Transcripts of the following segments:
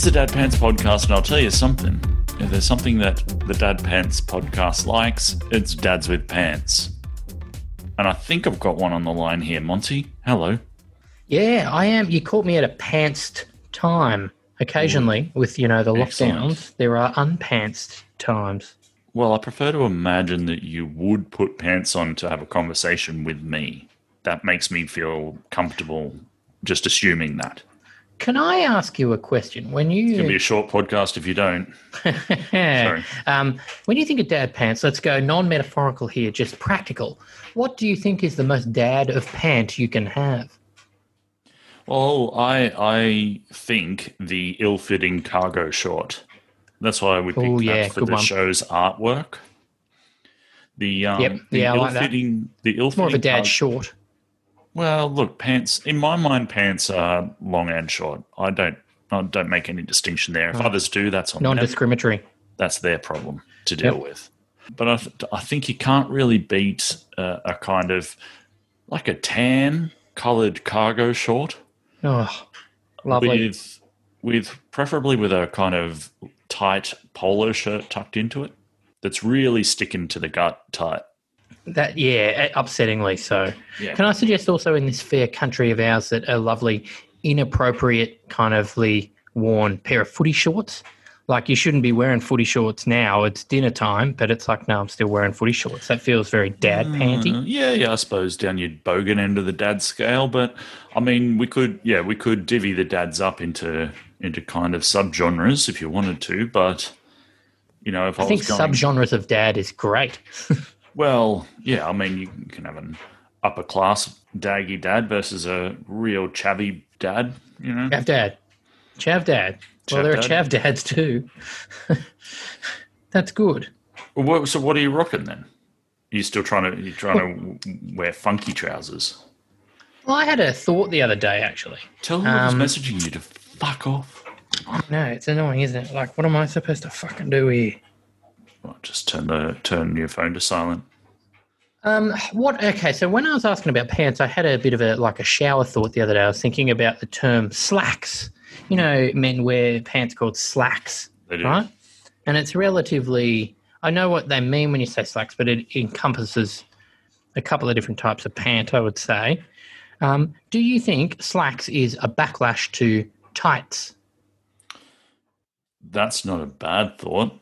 It's the Dad Pants podcast, and I'll tell you something. If there's something that the Dad Pants podcast likes, it's Dads with Pants. And I think I've got one on the line here. Monty, hello. Yeah, I am. You caught me at a pantsed time. Occasionally, with you know the Excellent. lockdowns, there are unpantsed times. Well, I prefer to imagine that you would put pants on to have a conversation with me. That makes me feel comfortable just assuming that. Can I ask you a question? When It's going to be a short podcast if you don't. Sorry. um, when you think of dad pants, let's go non-metaphorical here, just practical. What do you think is the most dad of pant you can have? Well, I I think the ill-fitting cargo short. That's why we picked Oh, that for the one. show's artwork. The um, Yep, the yeah, I like ill-fitting the ill-fitting More of a dad cargo- short. Well, look, pants. In my mind, pants are long and short. I don't. I don't make any distinction there. If others do, that's on. Non-discriminatory. That's their problem to deal Yep. with. But I, th- I think you can't really beat uh, a kind of like a tan coloured cargo short Oh, lovely. with with preferably with a kind of tight polo shirt tucked into it that's really sticking to the gut tight. That yeah, upsettingly so. Yeah. Can I suggest also in this fair country of ours that a lovely, inappropriate kind ofly worn pair of footy shorts? Like you shouldn't be wearing footy shorts now. It's dinner time, but it's like no, I'm still wearing footy shorts. That feels very dad panty. Uh, yeah, yeah, I suppose down your bogan end of the dad scale, but I mean, we could, yeah, we could divvy the dads up into into kind of subgenres if you wanted to, but you know, if I, I think was going, subgenres of dad is great. well, yeah, I mean, you can have an upper class daggy dad versus a real chavvy dad, you know. Chav dad, chav dad. Well, Chav there are chav dads too. That's good. Well, so what are you rocking then? Are you still trying to You're trying to wear funky trousers? Well, I had a thought the other day actually. Tell who Um, was messaging you to fuck off. No, it's annoying, isn't it? Like, what am I supposed to fucking do here? Well, just turn the turn your phone to silent. Um, what? Okay, so when I was asking about pants, I had a bit of a like a shower thought the other day. I was thinking about the term slacks. You know, men wear pants called slacks, right? And it's relatively. I know what they mean when you say slacks, but it encompasses a couple of different types of pant. I would say. Um, do you think slacks is a backlash to tights? That's not a bad thought.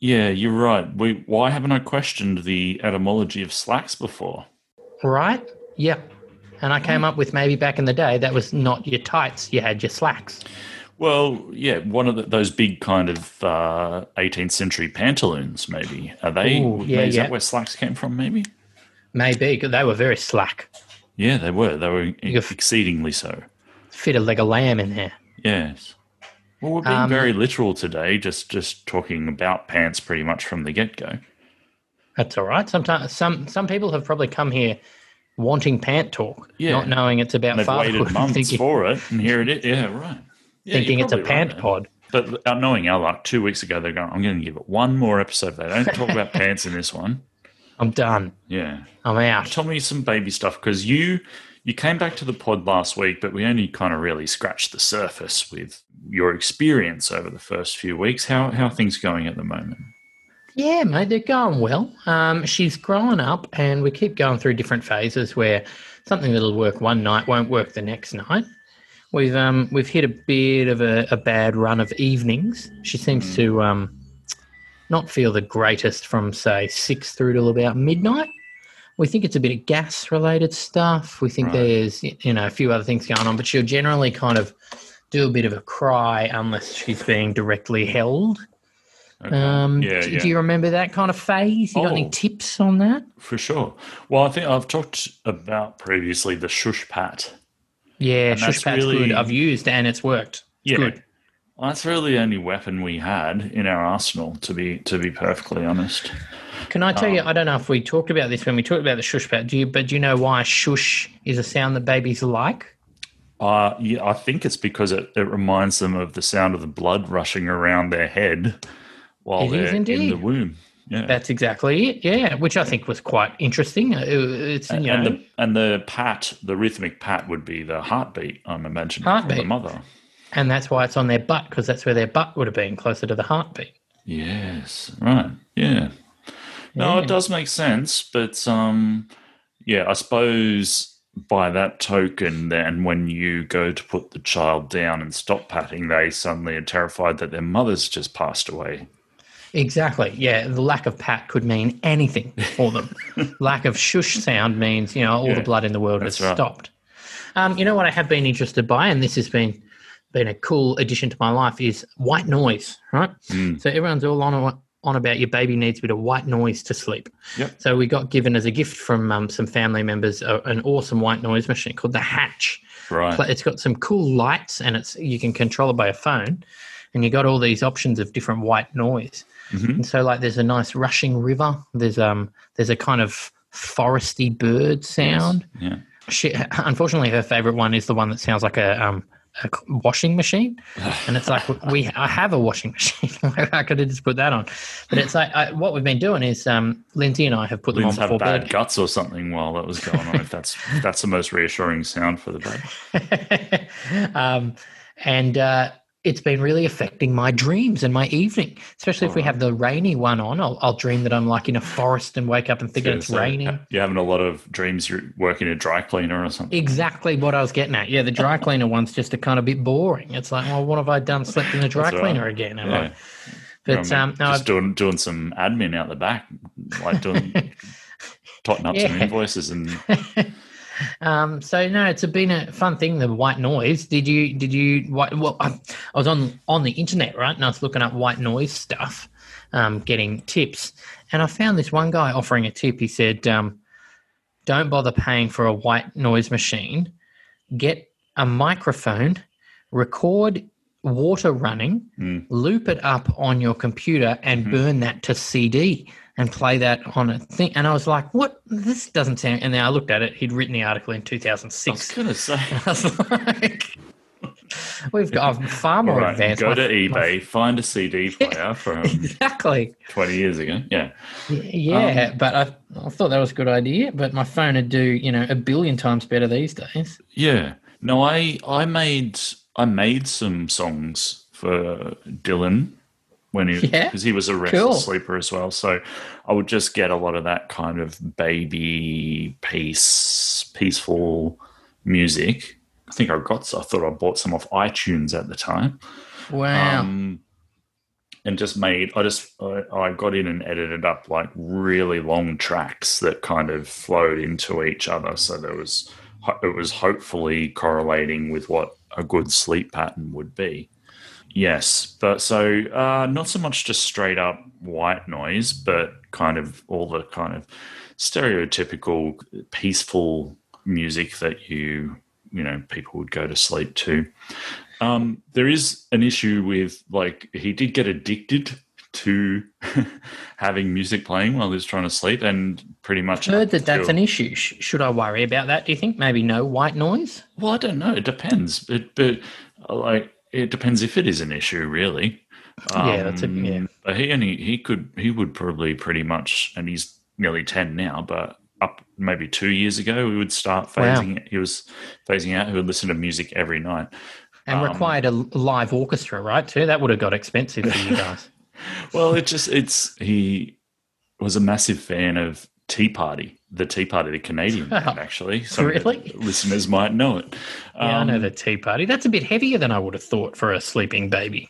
Yeah, you're right. We, why haven't I questioned the etymology of slacks before? Right? Yeah. And I came up with maybe back in the day that was not your tights; you had your slacks. Well, yeah, one of the, those big kind of uh, 18th century pantaloons, maybe. Are they? Ooh, yeah, is yeah. that where slacks came from? Maybe. Maybe. they were very slack. Yeah, they were. They were You exceedingly so. Fit a leg of lamb in there. Yes. Well, we're being Um, very literal today. Just just talking about pants pretty much from the get go. That's all right. Sometimes some some people have probably come here wanting pant talk, Yeah. not knowing it's about They've fatherhood, waited months thinking, for it, and here it is. Yeah, right. Yeah, thinking it's a right pant pod. But uh, knowing our luck, two weeks ago they're going. I'm going to give it one more episode. They don't talk about pants in this one. I'm done. Yeah, I'm out. tell me some baby stuff because you you came back to the pod last week, but we only kind of really scratched the surface with your experience over the first few weeks. How how are things going at the moment? Yeah, mate, they're going well. Um, she's growing up, and we keep going through different phases where something that'll work one night won't work the next night. We've um, we've hit a bit of a, a bad run of evenings. She seems to um, not feel the greatest from say six through till about midnight. We think it's a bit of gas related stuff. We think Right. there's you know a few other things going on, but she'll generally kind of do a bit of a cry unless she's being directly held. Okay. Um, yeah, do, yeah. do you remember that kind of phase? You got any Oh. tips on that? For sure. Well, I think I've talked about previously the shush pat. Yeah, And shush pat's really- good. I've used and it's worked. It's Yeah. good. Well, that's really the only weapon we had in our arsenal, to be to be perfectly honest. Can I tell you? Um, I don't know if we talked about this when we talked about the shush pat. Do you? But do you know why shush is a sound that babies like? Uh, yeah, I think it's because it, it reminds them of the sound of the blood rushing around their head while It is they're in the womb. Yeah. That's exactly it. Yeah, which I think was quite interesting. Uh, It's you and, know, and the and the pat, the rhythmic pat would be the heartbeat, I'm imagining, for the mother. And that's why it's on their butt, because that's where their butt would have been, closer to the heartbeat. Yes, right. Yeah. No, Yeah. it does make sense, but um, yeah, I suppose by that token, then when you go to put the child down and stop patting, they suddenly are terrified that their mother's just passed away. Exactly. Yeah. The lack of pat could mean anything for them. lack of shush sound means, you know, all Yeah, the blood in the world has right. stopped. Um, you know what I have been interested by, and this has been been a cool addition to my life, is white noise, right? Mm. So everyone's all on on about your baby needs a bit of white noise to sleep. Yep. So we got given as a gift from um, some family members a, an awesome white noise machine called the Hatch. Right. It's got some cool lights, and it's you can control it by a phone, and you got all these options of different white noise. Mhm. And so, like, there's a nice rushing river. There's um, there's a kind of foresty bird sound. Yeah. She, unfortunately, her favorite one is the one that sounds like a um, a washing machine, and it's like we I have a washing machine. I could have just put that on, but it's like I, what we've been doing is um, Lindsay and I have put them Lynn's on have before bad bed. guts or something while that was going on. if that's if that's the most reassuring sound for the baby. um, and uh, it's been really affecting my dreams and my evening, especially if we have the rainy one on. I'll, I'll dream that I'm like in a forest and wake up and thinking it's So, raining. You're having a lot of dreams. You're working a dry cleaner or something. Exactly what I was getting at. Yeah, the dry cleaner one's just a kind of bit boring. It's like, well, what have I done? Slept in the dry That's right. cleaner again? Have I? Yeah. But I um, no, just I've, doing doing some admin out the back, like doing totting up some invoices and um, so no, it's been a fun thing. The white noise. Did you? Did you? Well, I, I was on on the internet, right, and I was looking up white noise stuff, um, getting tips, and I found this one guy offering a tip. He said, um, "Don't bother paying for a white noise machine. Get a microphone, record water running, Mm. loop it up on your computer, and Mhm. burn that to CD." And play that on a thing, and I was like, "What? This doesn't sound." And then I looked at it; he'd written the article in 2006. I was 2006. gonna say. I was like, "We've got I'm far more right, advanced." go My- to my- eBay, find a CD player from exactly. 20 years ago. Yeah, Yeah, Um, but I, I thought that was a good idea. But my phone would do, you know, a billion times better these days. yeah. No, I I made I made some songs for Dylan when he Yeah? because he was a restless Cool. sleeper as well. So I would just get a lot of that kind of baby peace, peaceful music. I think I got. I thought I bought some off iTunes at the time. Wow. um, and just made I just I, I got in and edited up like really long tracks that kind of flowed into each other so there was it was hopefully correlating with what a good sleep pattern would be yes but so uh, not so much just straight up white noise but kind of all the kind of stereotypical peaceful music that you you know people would go to sleep to um, there is an issue with like he did get addicted to having music playing while he was trying to sleep, and pretty much I've Heard that that's an issue. Sh- Should I worry about that? Do you think maybe no white noise? well, I don't know. It depends, but but uh, like it depends if it is an issue, really. Yeah, that's a- Um, yeah. But he only he could he would probably pretty much, and he's nearly ten now, but up maybe two years ago, we would start Wow. phasing. He was phasing out. He would listen to music every night. And Um, required a live orchestra, right? Too. That would have got expensive for you guys. Well, it just it's he was a massive fan of Tea Party, the Tea Party, the Canadian band, actually. Some Really? listeners might know it. Yeah, I know Um, the Tea Party. That's a bit heavier than I would have thought for a sleeping baby.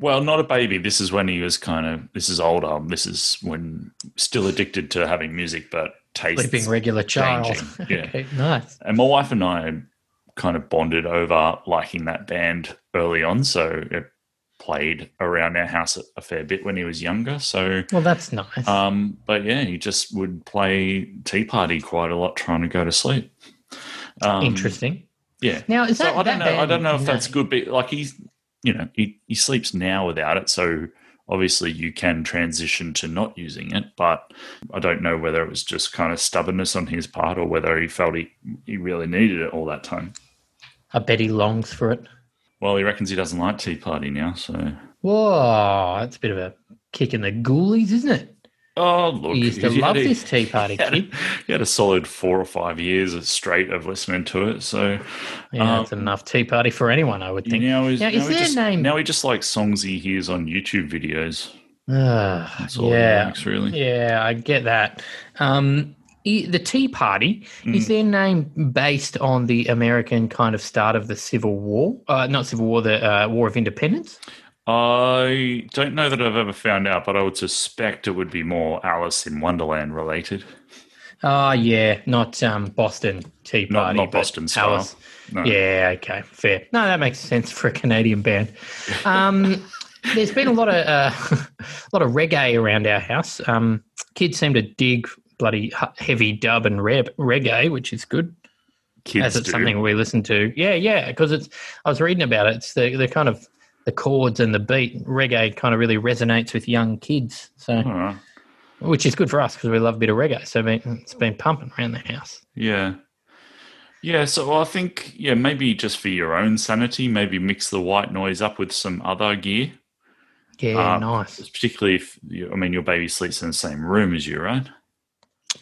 Well, not a baby. This is when he was kind of. This is older. This is when still addicted to having music, but taste. Sleeping regular child. yeah. okay, nice. And my wife and I kind of bonded over liking that band early on, so it played around our house a, fair bit when he was younger. So Well, that's nice. Um, but yeah, he just would play Tea Party quite a lot trying to go to sleep. Um, Interesting. Yeah. Now, is So that I don't that know. I don't know if that's good, but like he's, you know, he he sleeps now without it, so obviously you can transition to not using it. But I don't know whether it was just kind of stubbornness on his part or whether he felt he he really needed it all that time. I bet he longs for it. Well, he reckons he doesn't like Tea Party now, so Whoa, that's a bit of a kick in the ghoulies, isn't it? Oh, look. You used to he love a- this Tea Party he had, a, kid. he had a solid four or five years straight of listening to it. So Yeah, Um, that's enough Tea Party for anyone, I would think. now, he's, Now, now, is he their just, name- now he just likes songs he hears on YouTube videos. Ah, That's all yeah, he likes, really. yeah, I get that. Um, i- the Tea Party Mm. is their name based on the American kind of start of the Civil War? Uh, not Civil War, the uh, War of Independence. I don't know that I've ever found out, but I would suspect it would be more Alice in Wonderland related. Oh, yeah, not um, Boston Tea Party, not but Boston style. Alice. No. Yeah, okay, fair. No, that makes sense for a Canadian band. Um, there's been a lot of uh, a lot of reggae around our house. Um, kids seem to dig bloody heavy dub and reb- reggae, which is good. Kids as it's do. something we listen to. Yeah, yeah, because it's. I was reading about it. It's the the kind of the chords and the beat. Reggae kind of really resonates with young kids. So, right. which is good for us because we love a bit of reggae. So it's been pumping around the house. Yeah. Yeah, so I think, yeah, maybe just for your own sanity, maybe mix the white noise up with some other gear. Yeah, Uh, nice. Particularly if, you, I mean, your baby sleeps in the same room as you, right?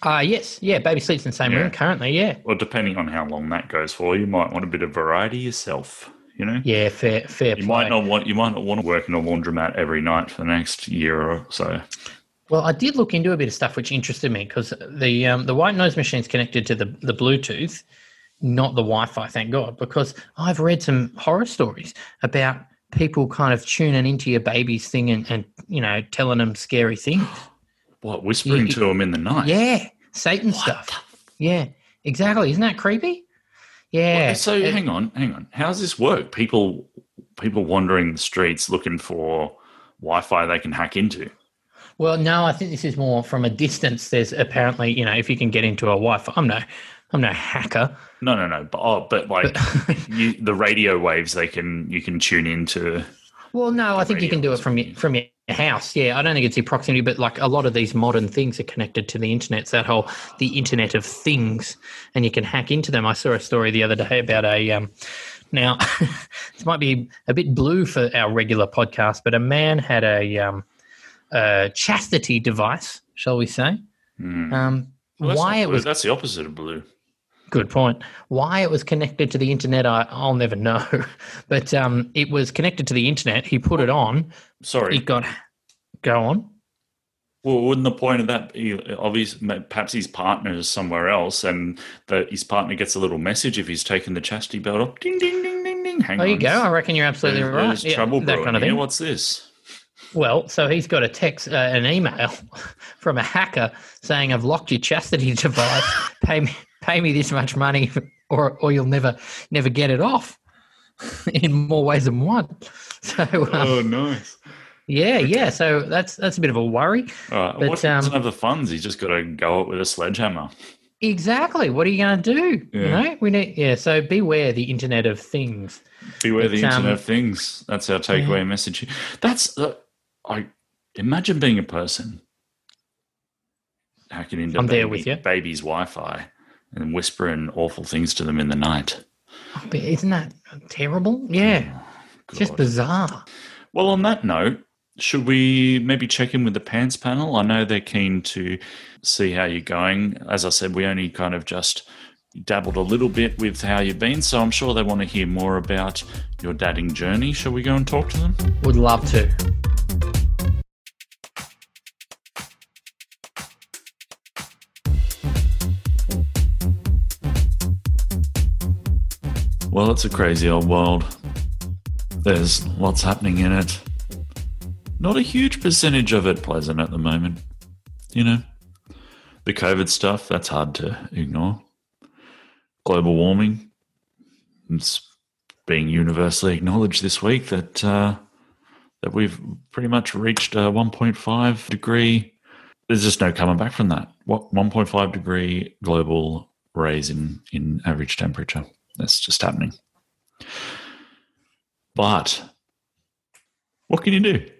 Ah, yes, yeah. Baby sleeps in the same Yeah. room currently. Yeah, Well, depending on how long that goes for, you might want a bit of variety yourself, you know? yeah. Fair, fair. You play. might not want you might not want to work in a laundromat every night for the next year or so. Well, I did look into a bit of stuff which interested me because the um, the white noise machine's connected to the the Bluetooth, not the Wi-Fi. Thank God, because I've read some horror stories about people kind of tuning into your baby's thing and, and you know telling them scary things. What, whispering to them in the night? Yeah, Satan stuff. Yeah, exactly. Isn't that creepy? Yeah. Well, so It- hang on, hang on. How does this work? People people wandering the streets looking for Wi-Fi they can hack into. Well, no, I think this is more from a distance. There's apparently, you know, if you can get into a Wi-Fi, I'm no, I'm no hacker. No, no, no. But oh, but like you, the radio waves, they can you can tune into. Well, no, I think you can do it from your, from your house. Yeah, I don't think it's your proximity, but like a lot of these modern things are connected to the internet. It's that whole the Internet of Things, and you can hack into them. I saw a story the other day about a. Um, now, this might be a bit blue for our regular podcast, but a man had a, um, a chastity device, shall we say? Hmm. Um, Well, why it blue, was that's the opposite of blue. Good point. Why it was connected to the internet, I, I'll never know. But um, it was connected to the internet. He put it on. Sorry. It got go on. Well, wouldn't the point of that be obvious? Perhaps his partner is somewhere else, and that his partner gets a little message if he's taken the chastity belt off. Ding, ding, ding, ding, ding. Hang There on. you go. I reckon you're absolutely There's, right. there's Yeah, trouble that brewing kind of thing. What's this? Well, so he's got a text, uh, an email from a hacker saying, "I've locked your chastity device. pay me, pay me this much money, or or you'll never never get it off." In more ways than one. So um, Oh, nice. yeah, yeah. So that's that's a bit of a worry. All right. But, what if he doesn't um, have the funds? He's just got to go it with a sledgehammer. Exactly. What are you going to do? You Yeah. know, we need. Yeah. So beware the Internet of Things. Beware the But, um, Internet of Things. That's our takeaway message. That's uh, I imagine being a person hacking into I'm baby, there with you. baby's Wi-Fi and whispering awful things to them in the night. Oh, but isn't that terrible? Yeah. Oh, it's just bizarre. Well, on that note, should we maybe check in with the pants panel? I know they're keen to see how you're going. As I said, we only kind of just dabbled a little bit with how you've been, so I'm sure they want to hear more about your dadding journey. Shall we go and talk to them? Would love to. Well, it's a crazy old world. There's lots happening in it. Not a huge percentage of it pleasant at the moment. You know, the COVID stuff, that's hard to ignore. Global warming, it's being universally acknowledged this week that uh, that we've pretty much reached a 1.5 degree. There's just no coming back from that. What 1.5 degree global raise in in average temperature. That's just happening. But what can you do?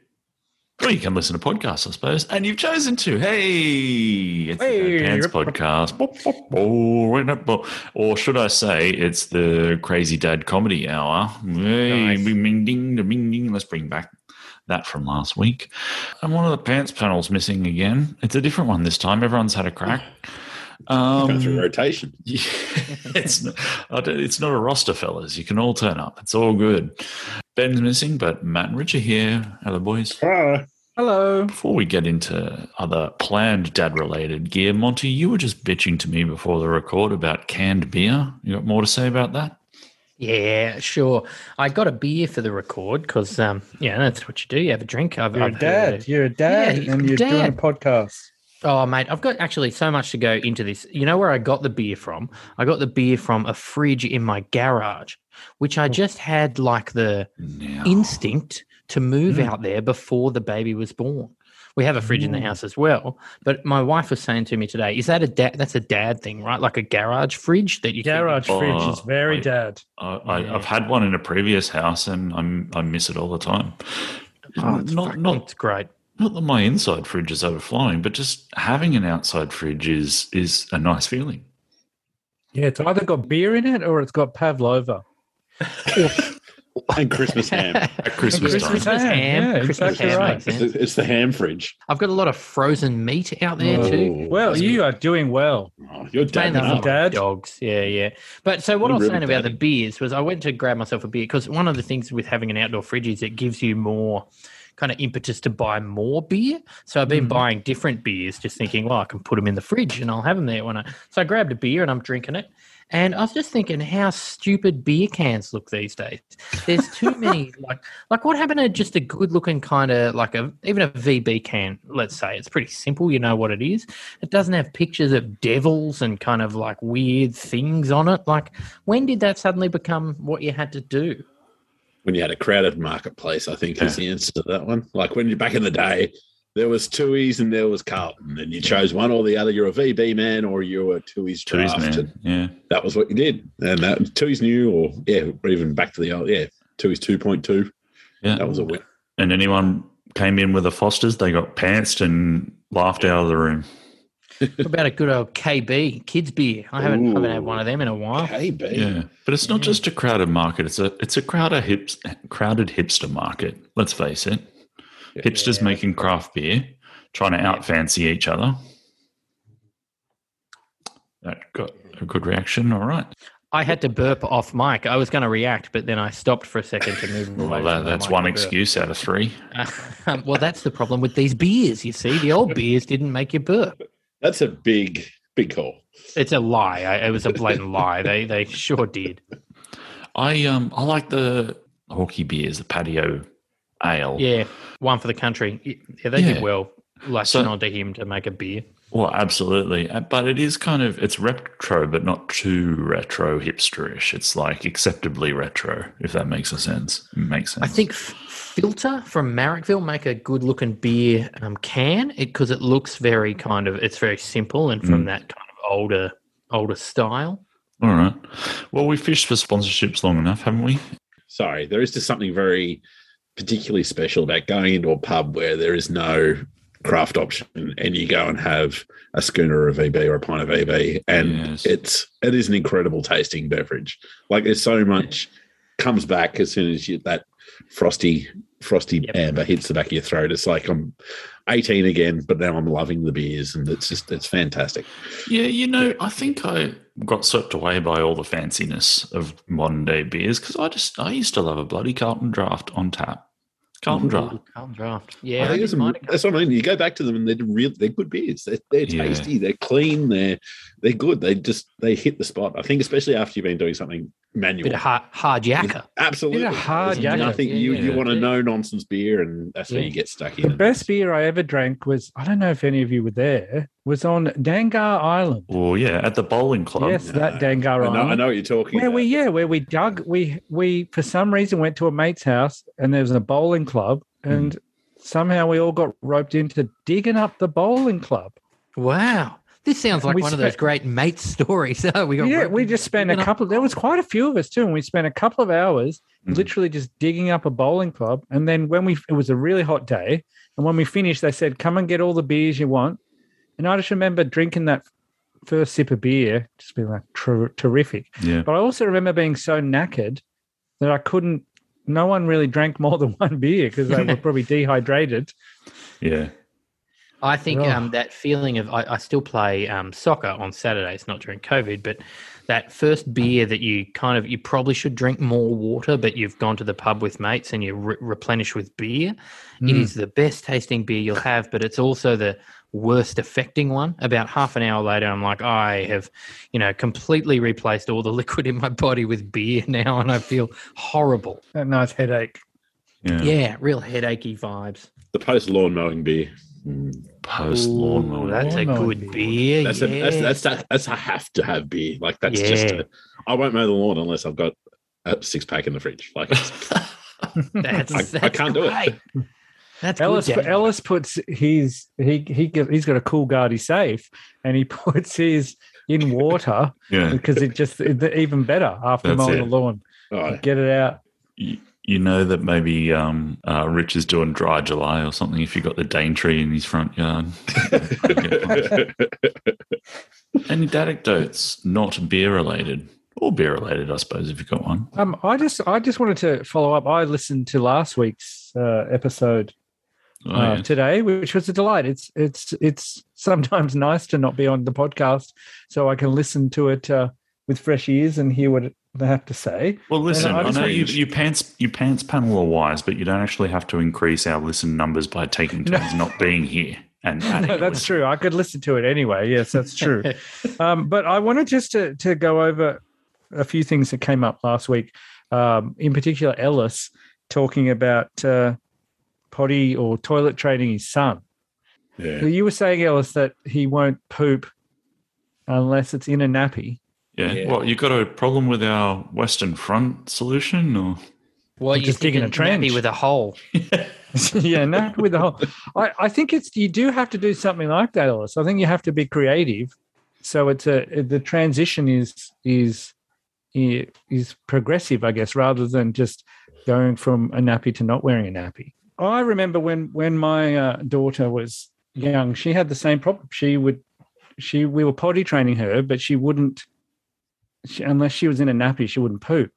Well, you can listen to podcasts, I suppose, and you've chosen to. Hey, it's the Dad Pants podcast. Bop, bop, oh, wait, no, bop. Or should I say, it's the Crazy Dad Comedy Hour. Hey, Nice. bing, ding, ding, ding. Let's bring back that from last week. And one of the pants panels missing again. It's a different one this time. Everyone's had a crack. Oh. Um, Go through rotation. yeah, it's not, it's not a roster, fellas. You can all turn up. It's all good. Ben's missing, but Matt and Rich are here. Hello, boys. Ah, Hello. Before we get into other planned dad-related gear, Monty, you were just bitching to me before the record about canned beer. You got more to say about that? Yeah, sure. I got a beer for the record because, um, yeah, that's what you do. You have a drink. I've, You're a I've dad. heard- You're a dad, Yeah, and you're doing a podcast. Oh, mate, I've got actually so much to go into this. You know where I got the beer from? I got the beer from a fridge in my garage, which I just had like the Now, instinct to move Mm. out there before the baby was born. We have a fridge in the Mm. house as well, but my wife was saying to me today, "Is that a dad? That's a dad thing, right? Like a garage fridge that you keep- Garage fridge is Oh, very I- dad. I, I, Yeah. I've had one in a previous house, and I'm I miss it all the time. Oh, it's not fucking- not great. Not that my inside fridge is overflowing, but just having an outside fridge is is a nice feeling. Yeah, it's either got beer in it or it's got pavlova. and Christmas ham. At Christmas, Christmas time, ham. ham. Yeah, Christmas exactly ham right. It's the, it's the ham fridge. I've got a lot of frozen meat out there too. Oh, Well, that's you good. are doing well. Oh, you're dad Mainly now. for now. my Dad. dogs. Yeah, yeah. But so what You're I was really saying about the beers was I went to grab myself a beer because one of the things with having an outdoor fridge is it gives you more kind of impetus to buy more beer. So I've been Mhm. buying different beers, just thinking, well, I can put them in the fridge and I'll have them there when I. So I grabbed a beer and I'm drinking it. And I was just thinking how stupid beer cans look these days. There's too many like like what happened to just a good looking kind of like a even a VB can, let's say. It's pretty simple, you know what it is. It doesn't have pictures of devils and kind of like weird things on it. Like when did that suddenly become what you had to do? When you had a crowded marketplace, I think is the answer to that one. Like when you're back in the day, there was Tooheys and there was Carlton, and you chose one or the other. You're a VB man or you're a Tooheys draft. man. Yeah. That was what you did. And that Tooheys new, or yeah, even back to the old, yeah, Tooheys 2.2. Yeah. That was a win. And anyone came in with the Fosters, they got pantsed and laughed out of the room. What about a good old KB kids beer? I haven't, haven't had one of them in a while. KB. Yeah, but it's not Yeah. just a crowded market. It's a it's a crowded hips, crowded hipster market. Let's face it. Hipsters Yeah. making craft beer, trying to out fancy each other. That got a good reaction. All right. I had to burp off mic. I was going to react, but then I stopped for a second to move away. Well, that, that's one excuse out of three. Uh, well, that's the problem with these beers. You see, the old beers didn't make you burp. That's a big, big call. It's a lie. I, it was a blatant lie. They they sure did. I um I like the Hawke's beers, the patio ale. Yeah, one for the country. Yeah, they Yeah. did well. Like So- on to him to make a beer. Well, absolutely. Uh, But it is kind of it's retro, but not too retro hipsterish. It's like acceptably retro, if that makes a sense. Makes sense. I think Philter from Marrickville make a good looking beer um, can because it, looks very kind of it's very simple and from Mm. that kind of older older style. All right. Well, we fished for sponsorships long enough, haven't we? Sorry, there is just something very particularly special about going into a pub where there is no craft option and you go and have a schooner or a VB or a pint of VB and Yes. it's it is an incredible tasting beverage. Like there's so much comes back as soon as you that frosty frosty Yep. amber hits the back of your throat. It's like I'm 18 again, but now I'm loving the beers and it's just it's fantastic. Yeah, you know, I think I got swept away by all the fanciness of modern day beers because I just I used to love a bloody Carlton draft on tap. Carlton draft. Ooh, Carlton Draft. I Yeah, I think did it's a- that's what I mean. You go back to them and they're real. They're good beers. They're, they're Yeah. tasty. They're clean. They're they're good. They just they hit the spot. I think especially after you've been doing something manual. bit of hard, hard yakka. Absolutely, Bit of hard There's yakka. Nothing Yeah, you yeah. you want a no nonsense beer, and that's where you get stuck in. The in. best beer I ever drank was I don't know if any of you were there. Was on Dangar Island. Oh yeah, at the bowling club. yes, that No. Dangar I know, Island. I know what you're talking Where about. we yeah, where we dug we we for some reason went to a mate's house and there was a bowling club hmm. and somehow we all got roped into digging up the bowling club. Wow. This sounds like We one of those great mate stories. Oh, we got Yeah, we just spent a digging up- couple. There was quite a few of us too, and we spent a couple of hours Mhm. literally just digging up a bowling club. And then when we, it was a really hot day, and when we finished, they said, "Come and get all the beers you want." And I just remember drinking that first sip of beer, just being like ter- terrific. Yeah. But I also remember being so knackered that I couldn't no one really drank more than one beer because they were probably dehydrated. Yeah. I think Oh. um, that feeling of I, I still play um, soccer on Saturdays, not during COVID, but that first beer that you kind of you probably should drink more water, but you've gone to the pub with mates and you re- replenish with beer. It Mm. is the best tasting beer you'll have, but it's also the worst affecting one. About half an hour later, I'm like, I have, you know, completely replaced all the liquid in my body with beer now, and I feel horrible. That nice headache. Yeah. Yeah, real headachy vibes. The post lawn mowing beer. Mm. Post Ooh, lawnmower. that's a Lawnmower good beer. beer. That's, a, that's yes. that's a, that's a have to have beer. Like that's just. Yeah. A, I won't mow the lawn unless I've got a six pack in the fridge. Like it's, That's, I- I can't do it. That's Ellis good, Ellis puts his he he give- he's got a cool guardy safe, and he puts his in water yeah. because it just it, even better after That's mowing it. the lawn. oh, Get it out. You, you know that maybe um, uh, Rich is doing dry July or something if you've got the Daintree in his front yard. Any anecdotes not beer related? Or beer related, I suppose, if you've got one. Um, I just I just wanted to follow up. I listened to last week's uh, episode Oh, uh, yeah. today, which was a delight. It's it's it's sometimes nice to not be on the podcast, so I can listen to it uh, with fresh ears and hear what they have to say. Well, listen, I know you, you- pants you pants panel are wise, but you don't actually have to increase our listen numbers by taking turns not being here. And No, that's true. I could listen to it anyway. Yes, that's true. um, but I wanted just to to go over a few things that came up last week. Um, in particular, Ellis talking about uh, potty or toilet training his son. yeah. You were saying, Ellis, that he won't poop unless it's in a nappy. Yeah. Yeah. What you got a problem with our Western Front solution, or Well, you're just digging a thinking trench. with a hole. yeah, nappy with a hole. I, I think it's you do have to do something like that, Ellis. I think you have to be creative. So it's a the transition is is is progressive, I guess, rather than just going from a nappy to not wearing a nappy. I remember when when my uh, daughter was young, she had the same problem. She would she we were potty training her, but she wouldn't she, unless she was in a nappy, she wouldn't poop.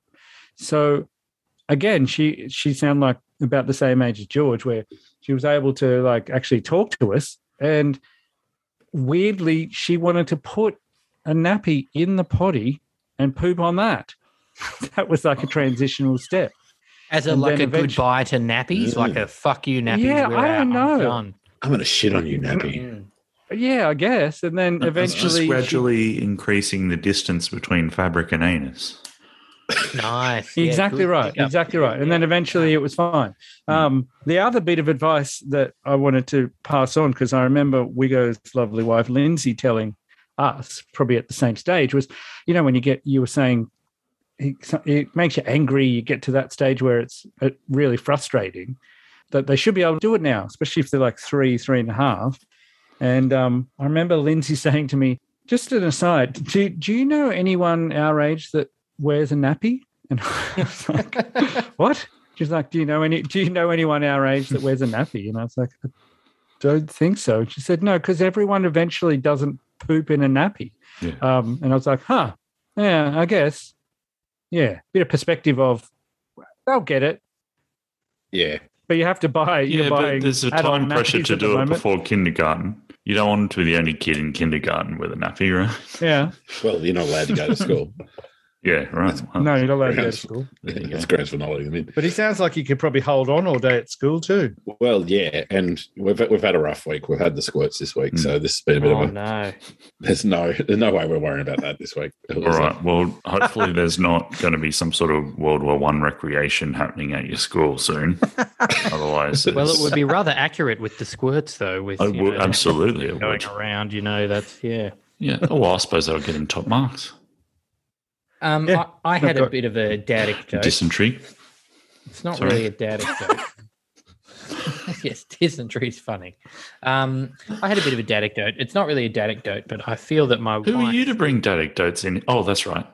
So again, she she sounded like about the same age as George, where she was able to like actually talk to us. And weirdly, she wanted to put a nappy in the potty and poop on that. that was like a transitional step. As a And like a eventually- goodbye to nappies, like a fuck you nappies. Yeah, we're I out, don't I'm know. I'm gonna shit on you, nappy. Yeah, I guess. And then eventually, just she- gradually increasing the distance between fabric and anus. Nice. Yeah, exactly good right. exactly right. And then eventually it was fine. Um, the other bit of advice that i wanted to pass on because i remember wigo's lovely wife lindsay telling us probably at the same stage was you know when you get you were saying it, it makes you angry you get to that stage where it's uh, really frustrating that they should be able to do it now especially if they're like three three and a half and um, i remember lindsay saying to me just an aside do, do you know anyone our age that wears a nappy and I was like, "What?" She's like, "Do you know any? Do you know anyone our age that wears a nappy?" And I was like, "I don't think so." She said, "No, because everyone eventually doesn't poop in a nappy." Yeah. Um, and I was like, "Huh? Yeah, I guess. Yeah, bit of perspective of they'll get it, Yeah. but you have to buy. Yeah, you're but buying there's a time pressure to do it moment. before kindergarten. You don't want to be the only kid in kindergarten with a nappy, right? Yeah, Well, you're not allowed to go to school. Yeah, right. Well, no, you're not allowed to go to school. there you. It's grounds for not letting them in. But he sounds like he could probably hold on all day at school too. Well, yeah, and we've we've had a rough week. We've had the squirts this week, Mm. so this has been a bit Oh of a. no. There's no there's no way we're worrying about that this week. It All was right. Well, hopefully there's not going to be some sort of World War One recreation happening at your school soon. Otherwise, Well, it would be rather accurate with the squirts, though. With you would, know, absolutely. Going around, you know, that's yeah. Yeah. Oh, well, I suppose they'll get him top marks. Um, Yeah, I, I had a bit of a dad anecdote. Dysentery. It's not Sorry. really a dad anecdote. yes, dysentery is funny. Um, I had a bit of a dad anecdote. It's not really a dad anecdote, but I feel that my Who wife. are you to bring anecdotes in? Oh, that's right.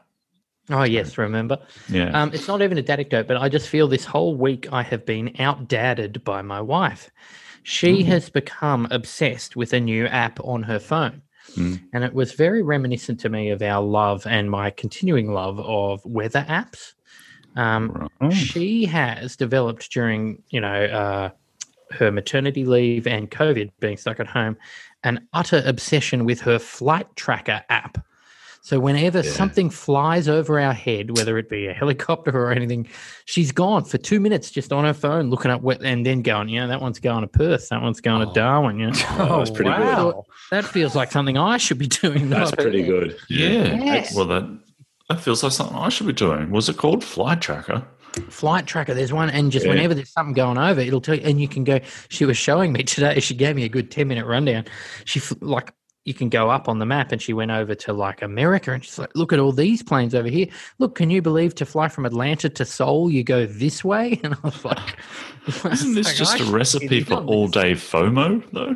Oh yes, remember. Yeah. Um, it's not even a dad anecdote, but I just feel this whole week I have been out dadded by my wife. She Mm. has become obsessed with a new app on her phone. Mm. And it was very reminiscent to me of our love and my continuing love of weather apps. Um, Right. She has developed during you know uh, her maternity leave and COVID being stuck at home an utter obsession with her flight tracker app. So whenever Yeah. something flies over our head, whether it be a helicopter or anything, she's gone for two minutes just on her phone looking up what and then going, you know, that one's going to Perth, that one's going Oh. to Darwin. Yeah, Oh, that's pretty good. wow. that feels like something I should be doing. That's not pretty good. Yeah. Yes. Well, that that feels like something I should be doing. Was it called Flight Tracker? flight tracker there's one and just Yeah. whenever there's something going over it'll tell you and you can go she was showing me today she gave me a good 10 minute rundown she like you can go up on the map. And she went over to like america and she's like look at all these planes over here. Look can you believe to fly from atlanta to seoul you go this way? And i was like Isn't this like, just I a recipe for all day FOMO, though?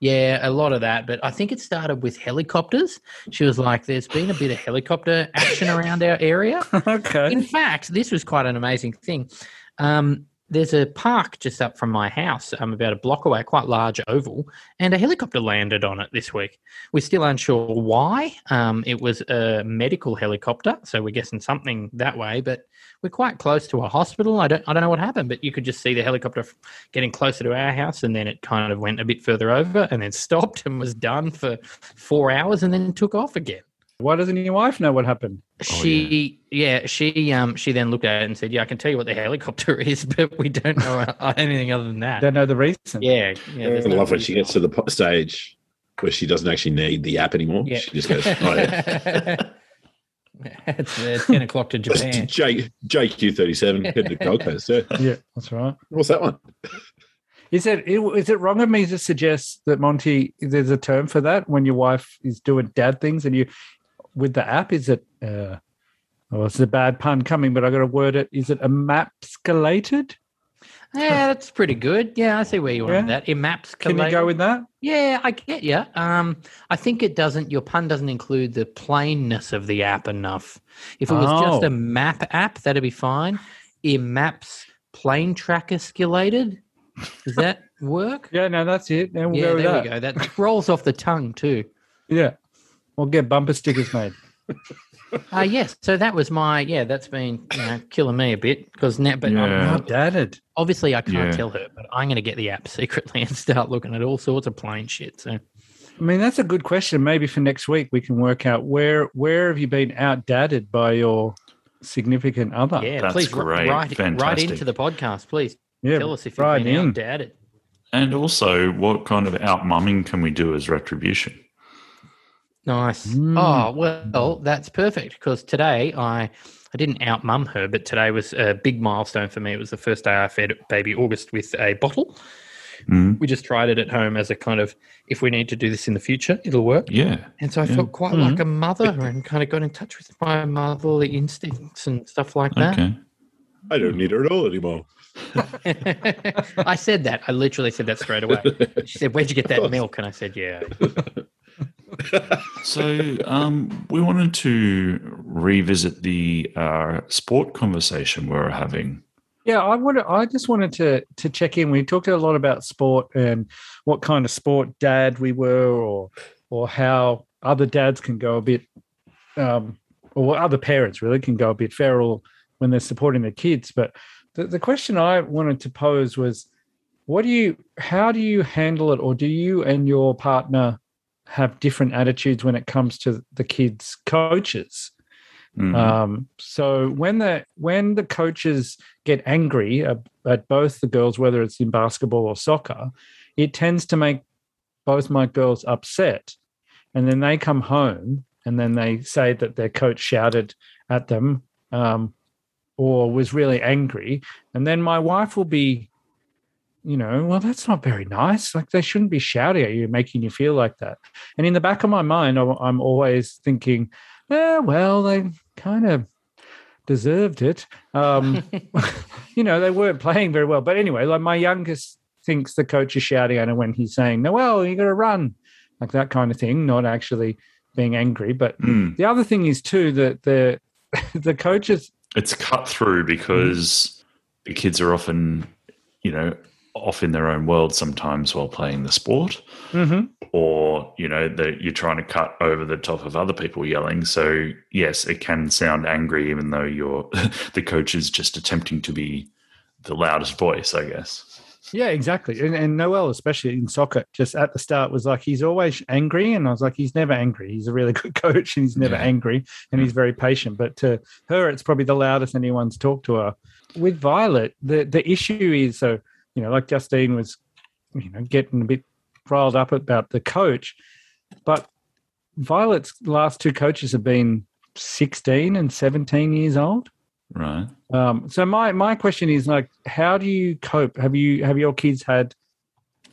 yeah a lot of that. But i think it started with helicopters. She was like there's been a bit of helicopter action around our area. Okay. In fact, this was quite an amazing thing. Um, there's a park just up from my house, um, about a block away, quite large oval, and a helicopter landed on it this week. We're still unsure why. Um, it was a medical helicopter, so we're guessing something that way. But we're quite close to a hospital. I don't, I don't know what happened, but you could just see the helicopter getting closer to our house, and then it kind of went a bit further over, and then stopped and was done for four hours, and then took off again Why doesn't your wife know what happened? she yeah. she um she then looked at it and said yeah i can tell you what the helicopter is but we don't know uh, anything other than that Don't know the reason. yeah yeah I no love when she gets to the stage where she doesn't actually need the app anymore. Yeah. She just goes, oh, yeah. it's uh, 10 o'clock to japan J, JQ37, head to Gold Coast. Yeah. Yeah, that's right. What's that one? Is it is it wrong of me to suggest that Monty there's a term for that when your wife is doing dad things and you with the app? Is it uh oh it's a bad pun coming, but I gotta word it. Is it a mapscalated? yeah that's pretty good yeah i see where you are Yeah. with that it maps Can you go with that? yeah i get you um i think it doesn't your pun doesn't include the plainness of the app enough if it was just Oh. a map app that'd be fine it maps plane tracker scalated does that work Yeah, no, that's it. Then we'll yeah, go there that. we go. That rolls off the tongue too. Yeah. We'll get bumper stickers made. Uh, yes. So that was my yeah. That's been you know, killing me a bit because now, but I'm Yeah. not- dadded. obviously I can't Yeah. tell her, but I'm going to get the app secretly and start looking at all sorts of plain shit. So I mean, that's a good question. Maybe for next week we can work out where where have you been out dadded by your significant other? yeah, That's please great. write write Fantastic. into the podcast, please. yeah Tell us if you've right been in. out dadded. And also, what kind of out mumming can we do as retribution? Nice. Mm. Oh well, that's perfect because today I I didn't out mum her, but today was a big milestone for me. It was the first day I fed baby August with a bottle. Mm, We just tried it at home as a kind of if we need to do this in the future, it'll work. yeah. And so I Yeah. felt quite Mhm. like a mother and kind of got in touch with my motherly instincts and stuff like that. Okay. I don't need her at all anymore. I said that. I literally said that straight away. She said, Where'd you get that milk? And I said, Yeah. So, um, we wanted to revisit the uh, sport conversation we were having. Yeah, I wanted. I just wanted to to check in. We talked a lot about sport and what kind of sport dad we were, or or how other dads can go a bit, um, or other parents really can go a bit feral when they're supporting their kids. But the, the question I wanted to pose was, what do you, how do you handle it, or do you and your partner have different attitudes when it comes to the kids' coaches? Mhm. Um, so when the when the coaches get angry at, at both the girls, whether it's in basketball or soccer, it tends to make both my girls upset, and then they come home and then they say that their coach shouted at them um, or was really angry, and then my wife will be. You know, well, that's not very nice. Like, they shouldn't be shouting at you, making you feel like that. And in the back of my mind, I'm- I'm always thinking, yeah, well, they kind of deserved it. Um, you know, they weren't playing very well. But anyway, like my youngest thinks the coach is shouting at him when he's saying, Noel, you got to run, like that kind of thing, not actually being angry. But Mm. the other thing is, too, that the, the coaches, It's cut through because the kids are often, you know, off in their own world sometimes while playing the sport, hmm or you know that you're trying to cut over the top of other people yelling. So yes, it can sound angry, even though you're the coach is just attempting to be the loudest voice, I guess. Yeah, exactly. And, and Noel, especially in soccer, just at the start was like, he's always angry. And I was like, he's never angry. He's a really good coach and he's never Yeah. angry and he's very patient. But to her, it's probably the loudest anyone's talked to her. With Violet, the, the issue is so, you know, like Justine was, you know, getting a bit riled up about the coach. But Violet's last two coaches have been 16 and 17 years old. Right. Um, so my my question is like, how do you cope? Have you have your kids had,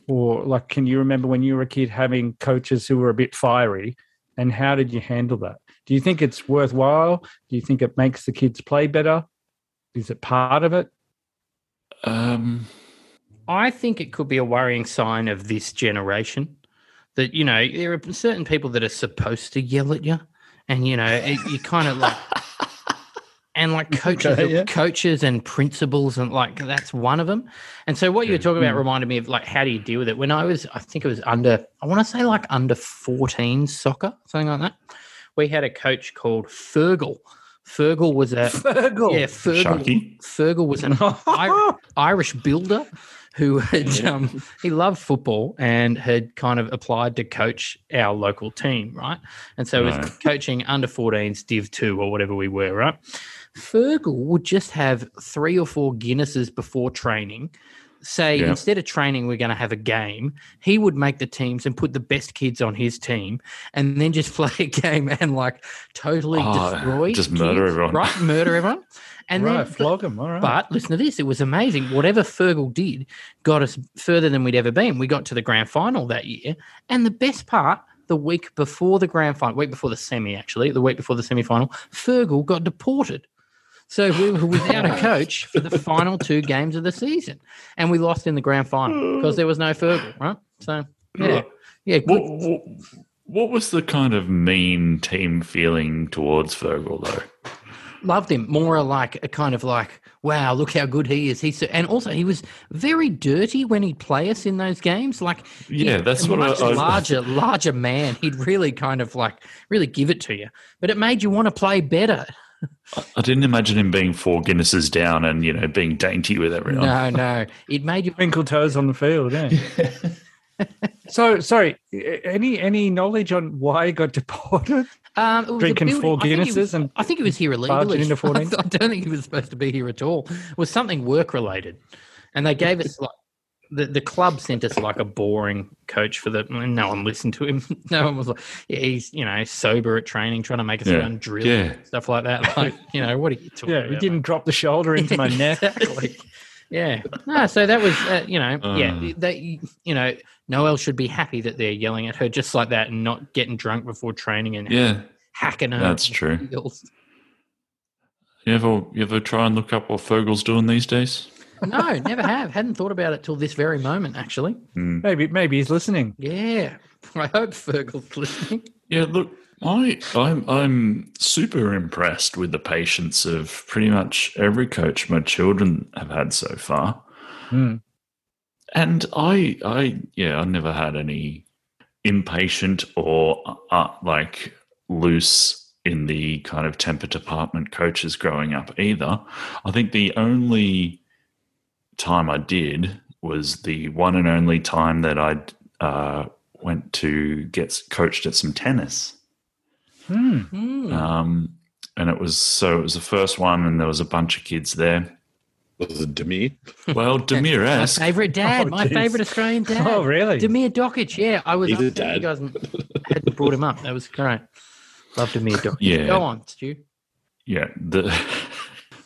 or like, can you remember when you were a kid having coaches who were a bit fiery, and how did you handle that? Do you think it's worthwhile? Do you think it makes the kids play better? Is it part of it? Um, I think it could be a worrying sign of this generation that you know there are certain people that are supposed to yell at you, and you know it, you kind of like, and like coaches, Okay, yeah. coaches and principals, and like that's one of them. And so what you were talking about Mm. reminded me of like how do you deal with it? When I was, I think it was under, I want to say like under fourteen soccer, something like that. We had a coach called Fergal. Fergal was a Fergal. yeah, Fergal. Sharky? Fergal was an Irish builder who had um, he loved football and had kind of applied to coach our local team, right? And so he was coaching under 14s, Div 2 or whatever we were, right? Fergal would just have three or four Guinnesses before training. Say Yeah. instead of training, we're going to have a game. He would make the teams and put the best kids on his team, and then just play a game and like totally Oh, destroy, just murder kids, everyone. right? Murder everyone, and right, then flog them. All right. but listen to this. It was amazing. Whatever Fergal did got us further than we'd ever been. We got to the grand final that year. And the best part, the week before the grand final, week before the semi, actually, the week before the semi final, Fergal got deported. So we were without a coach for the final two games of the season. And we lost in the grand final because there was no Fergal, right? So, yeah. Yeah. what, what, what was the kind of mean team feeling towards Fergal though? loved him more like a kind of like wow look how good he is he's so, and also he was very dirty when he'd play us in those games like Yeah, that's what I- much I- larger larger man he'd really kind of like really give it to you but it made you want to play better I didn't imagine him being four Guinnesses down and you know being dainty with everyone. no no it made you Twinkle toes on the field. Yeah. so sorry. Any any knowledge on why he got deported? um, it was a Drinking building- four I Guinnesses was- and I think he was here illegally. barging into I don't think he was supposed to be here at all. It was something work related, and they gave us like the, the club sent us like a boring coach for the. and No one listened to him. No one was like, yeah, he's you know sober at training, trying to make us Yeah. run drill, Yeah. stuff like that. Like you know, what are you talking Yeah, about? he didn't drop the shoulder into my neck. exactly. Yeah. No, so that was, uh, you know, yeah, Uh. they, you know, Noel should be happy that they're yelling at her just like that and not getting drunk before training and Yeah, hacking her. That's true. heels. you ever you ever try and look up what Fergal's doing these days? No, never have. Hadn't thought about it till this very moment, actually. Hmm. Maybe maybe he's listening. Yeah. I hope Fergal's listening. Yeah, look, I I'm I'm super impressed with the patience of pretty much every coach my children have had so far. Hmm. And I I yeah, I never had any impatient or uh, like loose in the kind of temper department coaches growing up either. I think the only time I did was the one and only time that I uh, went to get coached at some tennis. Hmm. Hmm. Um, and it was so it was the first one, and there was a bunch of kids there. Was it Demir? Well, Demir my favourite dad, Oh, my geez. favourite Australian dad. Oh, really? Demir Dokic, yeah. I was He's a upset you dad. guys had brought him up. That was great. Love Demir Dokic. Yeah. Go on, Stu. Yeah, the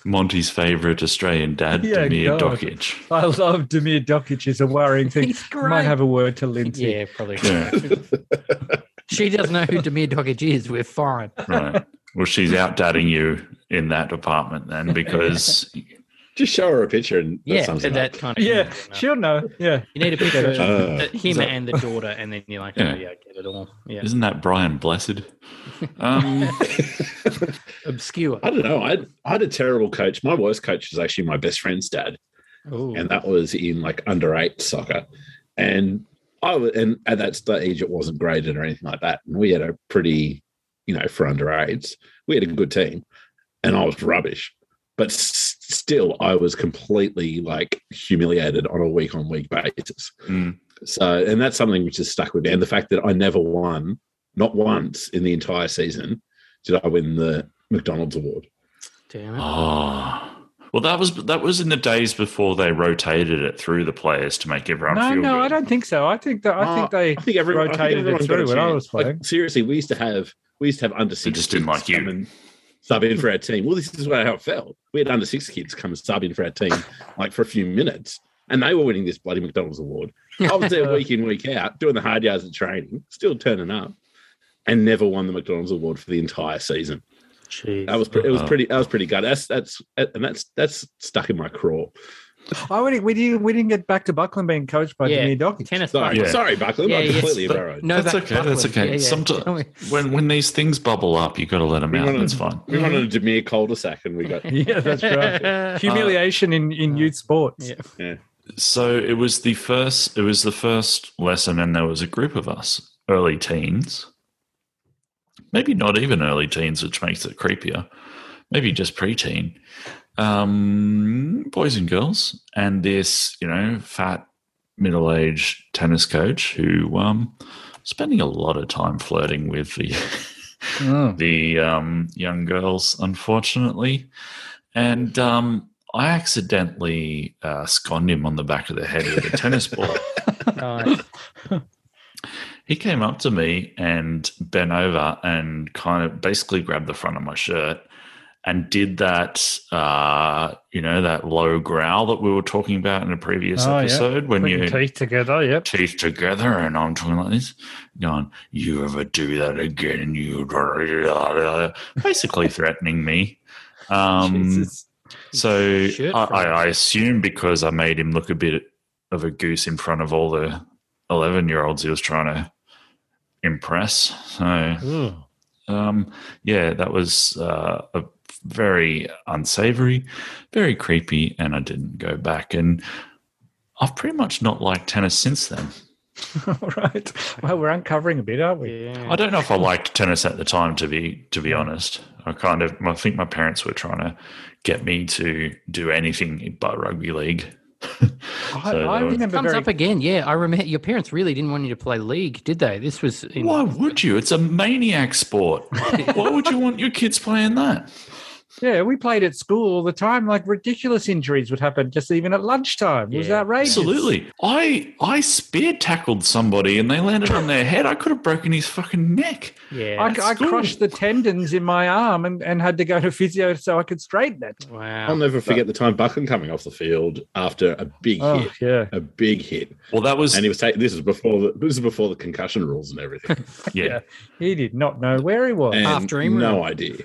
Monty's favorite Australian dad, Yeah, Demir God. Dokic. I love Demir Dokic. Is a worrying thing. He's Might have a word to Lindsay. Yeah, probably. Yeah, She doesn't know who Demir Dokic is. We're fine. right. Well, she's out dadding you in that department then because Just show her a picture and that Yeah, sums it that up. kind of. Yeah, she'll know. Yeah. You need a picture of Uh, him that- and the daughter, and then you're like, oh Yeah. yeah, I get it all. Yeah, isn't that Brian Blessed? Um, obscure. I don't know. I, I had a terrible coach. My worst coach was actually my best friend's dad. Ooh. and that was in like under eight soccer. And I was, and at that stage, it wasn't graded or anything like that. And we had a pretty, you know, for under eights, we had a good team, and I was rubbish. But s- still, I was completely like humiliated on a week on week basis. Mm. So, and that's something which has stuck with me. And the fact that I never won, not once in the entire season, did I win the McDonald's award. Damn it. Oh. Well, that was that was in the days before they rotated it through the players to make everyone No, feel no, good. I don't think so. I think that I Oh, think they I think every, I think rotated it everyone's got through when I was playing. Like, seriously, we used to have we used to have under six. just didn't kids like you. and Sub in for our team. Well, this is how it felt. We had under six kids come and sub in for our team, like for a few minutes, and they were winning this bloody McDonald's award. I was there week in, week out, doing the hard yards of training, still turning up, and never won the McDonald's award for the entire season. Jeez. That was pre- it was pretty. That was pretty good. That's that's and that's that's stuck in my craw. Oh, we didn't, we didn't, we didn't get back to Buckland being coached by Yeah, Demir Dokic. tennis. Sorry, Yeah. sorry, Buckley. Yeah, I yes, completely but- borrowed. No, That's back okay. That's okay. Yeah, yeah. Someti- Tell me. when when these things bubble up, you got to let them We out. wanna- That's fine. We went on a Demir cul-de-sac and we got Yeah, that's right. Humiliation in, in youth sports. Yeah. So it was the first. It was the first lesson, and there was a group of us, early teens, maybe not even early teens, which makes it creepier. Maybe just preteen, um, boys and girls, and this, you know, fat middle-aged tennis coach who um, spending a lot of time flirting with the Mm. the um, young girls, unfortunately. And um, I accidentally uh, sconned him on the back of the head with a tennis ball. Nice. He came up to me and bent over and kind of basically grabbed the front of my shirt and did that, uh, you know, that low growl that we were talking about in a previous Oh, yeah. episode when Put you teeth together. Yep. teeth together and I'm talking like this, going, You ever do that again? You basically threatening me. Um, so Shirt I, I. I assume because I made him look a bit of a goose in front of all the 11 year olds he was trying to impress. So, um, yeah, that was uh, a very unsavory, very creepy, and I didn't go back. And I've pretty much not liked tennis since then. All right. Well, we're uncovering a bit, aren't we? Yeah. I don't know if I liked tennis at the time. To be to be honest, I kind of I think my parents were trying to get me to do anything but rugby league. I, So I there was- remember Comes very, up again. Yeah, I remember your parents really didn't want you to play league, did they? This was in, Why would you? It's a maniac sport. Why would you want your kids playing that? Yeah, we played at school all the time. Like ridiculous injuries would happen just even at lunchtime. It was Yeah. outrageous. Absolutely. I I spear tackled somebody and they landed on their head. I could have broken his fucking neck. Yeah. I, I crushed the tendons in my arm and, and had to go to physio so I could straighten it. Wow. I'll never forget the time Buckland coming off the field after a big Oh, hit, yeah. a big hit, Well, that was and he was taking. This is before the this is before the concussion rules and everything. yeah, Yeah. He did not know where he was. And Half dream no idea.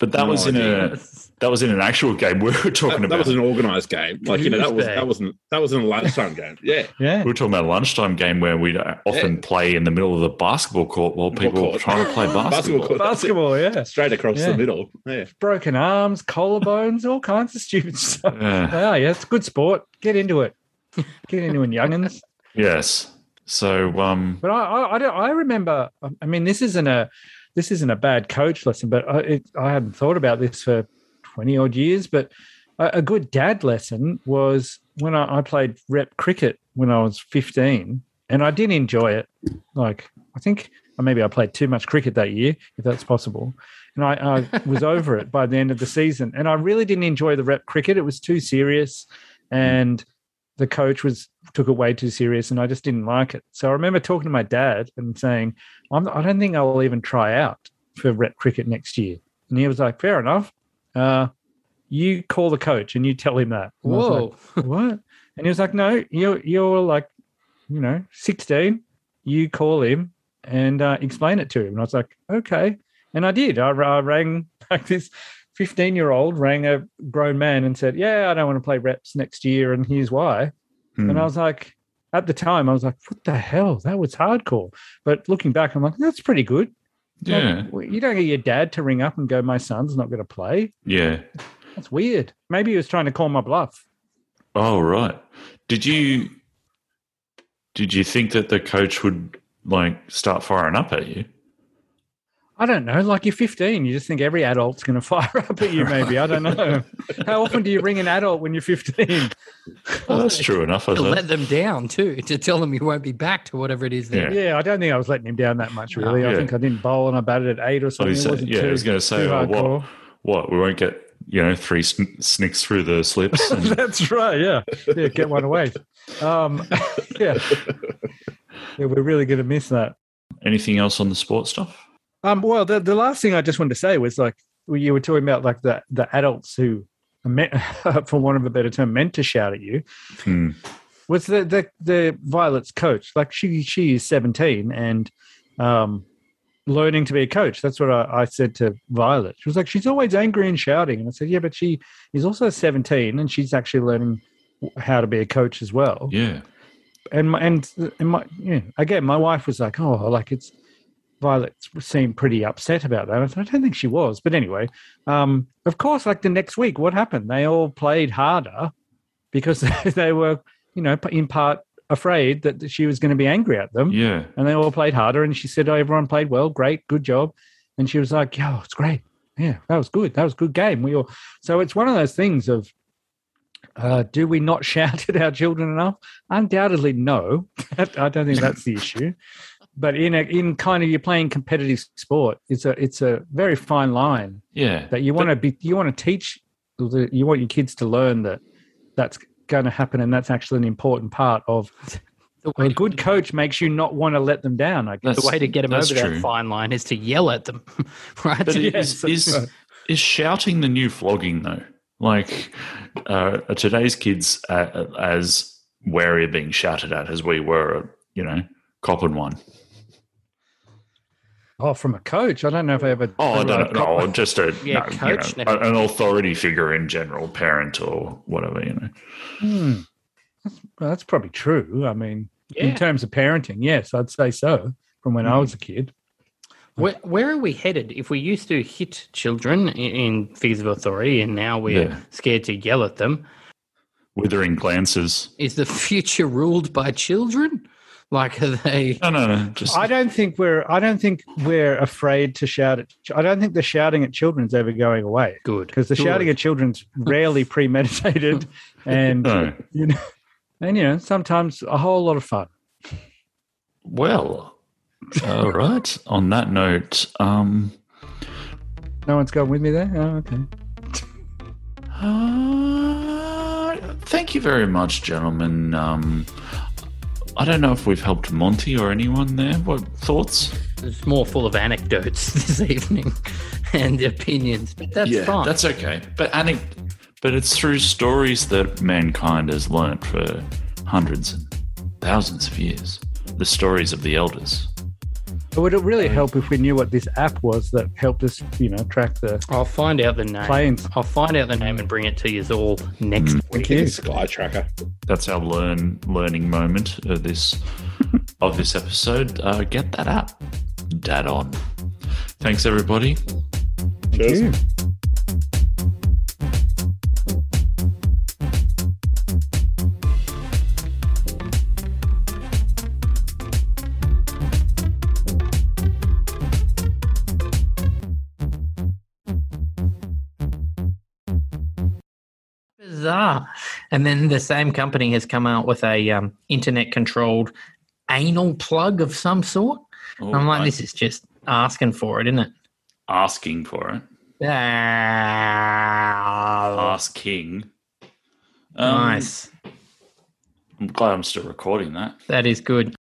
but that No was in idea. A that was in an actual game we were talking That, that was an organised game. Like you know, that was that wasn't that wasn't a lunchtime game. Yeah, yeah. we were talking about a lunchtime game where we'd uh, often Yeah. play in the middle of the basketball court while people were court. trying to play basketball. court. Basketball, yeah. straight across Yeah. the middle. Yeah, Broken arms, collarbones, all kinds of stupid stuff. Yeah. Oh, yeah, it's good sport. Get into it. Get into it, youngins. Yes. So um But I, I, I, don't, I remember. I mean, this isn't a, this isn't a bad coach lesson, but I, it, I hadn't thought about this for twenty odd years. But a, a good dad lesson was when I, I played rep cricket when I was fifteen, and I did enjoy it. Like I think maybe I played too much cricket that year, if that's possible. And I, I was over it by the end of the season, and I really didn't enjoy the rep cricket. It was too serious, and the coach was took it way too serious and I just didn't like it. So I remember talking to my dad and saying, I'm, I don't think I'll even try out for rep cricket next year. And he was like, fair enough. Uh, you call the coach and you tell him that. And Whoa. like, what? And he was like, no, you're, you're like, you know, 16. You call him and uh, explain it to him. And I was like, okay. And I did. I, I rang like this 15 year old rang a grown man and said, yeah, I don't want to play reps next year. And here's why. hmm. And I was like, at the time, I was like, what the hell? That was hardcore. But looking back, I'm like, that's pretty good. Yeah. well, you don't get your dad to ring up and go, my son's not going to play. Yeah. That's weird. Maybe he was trying to call my bluff. Oh right. Did you did you think that the coach would like start firing up at you? I don't know. Like you're 15, you just think every adult's going to fire up at you. Maybe I don't know. How often do you ring an adult when you're 15? Oh, that's true enough. I To let suppose. them down too, to tell them you won't be back to whatever it is. They're Yeah. Yeah, I don't think I was letting him down that much. Really, I Yeah. think I didn't bowl and I batted at eight or something. you It said- wasn't yeah, I was going to say, oh, what, what? We won't get you know three sn- snicks through the slips. And, That's right. Yeah, yeah. Get one away. Um, yeah, yeah. We're really going to miss that. anything else on the sports stuff? Um, well, the, the last thing I just wanted to say was like you were talking about like the the adults who, for want of a better term, meant to shout at you. Hmm. Was the the the Violet's coach? Like she she is seventeen and um, learning to be a coach. That's what I, I said to Violet. She was like, she's always angry and shouting, and I said, yeah, but she is also seventeen and she's actually learning how to be a coach as well Yeah. and my, and and my yeah, again, my wife was like, "Oh, like it's Violet seemed pretty upset about that." I don't think she was," but anyway, um, of course, like the next week, what happened? They all played harder because they were, you know, in part afraid that she was going to be angry at them, Yeah. and they all played harder. And she said, oh, "Everyone played well, great, good job," and she was like, "Yeah, it's great." Yeah, that was good. That was a good game. We all so it's one of those things of uh, do we not shout at our children enough? Undoubtedly, no. I don't think that's the issue. But in a, in kind of you're playing competitive sport, it's a it's a very fine line Yeah. that you want to be you want to teach you want your kids to learn that that's going to happen and that's actually an important part of a good coach makes you not want to let them down. I guess. the way to get them That's over true. that fine line is to yell at them, right? But So- is, Yes, is, right. is shouting the new flogging though? Like uh, are today's kids uh, as wary of being shouted at as we were, you know, copping one. Oh, from a coach, I don't know if I ever. Oh, I don't know. No, just a, Yeah, no, you coach, know, an authority figure in general, parent or whatever, you know. Hmm. That's, well, that's probably true. I mean, Yeah. in terms of parenting, yes, I'd say so. From when I was a kid. Where, where are we headed? If we used to hit children in, in figures of authority and now we're Yeah. scared to yell at them, Withering glances. is the future ruled by children? Like, are they. No, no, no. Just I don't think we're. I don't think we're afraid to shout at. I don't think the shouting at children's ever going away Good. because the Good. shouting at children's rarely premeditated, and no. you know, and you know, sometimes a whole lot of fun. Well, all right. On that note, um, No one's going with me there. Oh, okay. uh, thank you very much, gentlemen. Um, I don't know if we've helped Monty or anyone there. What thoughts? It's more full of anecdotes this evening and opinions, but that's yeah, fine. that's okay. But anec- but it's through stories that mankind has learnt for hundreds and thousands of years. The stories of the elders. But would it really help if we knew what this app was that helped us, you know, track the I'll find out the name. planes? I'll find out the name and bring it to you all next week. Thank you. Sky tracker. That's our learn learning moment of this of this episode. Uh, get that app. Dad on. Thanks everybody. Cheers. you. And then the same company has come out with a um, internet controlled anal plug of some sort. Oh, I'm like, this is just asking for it, isn't it? asking for it. Ah, Ask King. Um, nice. I'm glad I'm still recording that. That is good.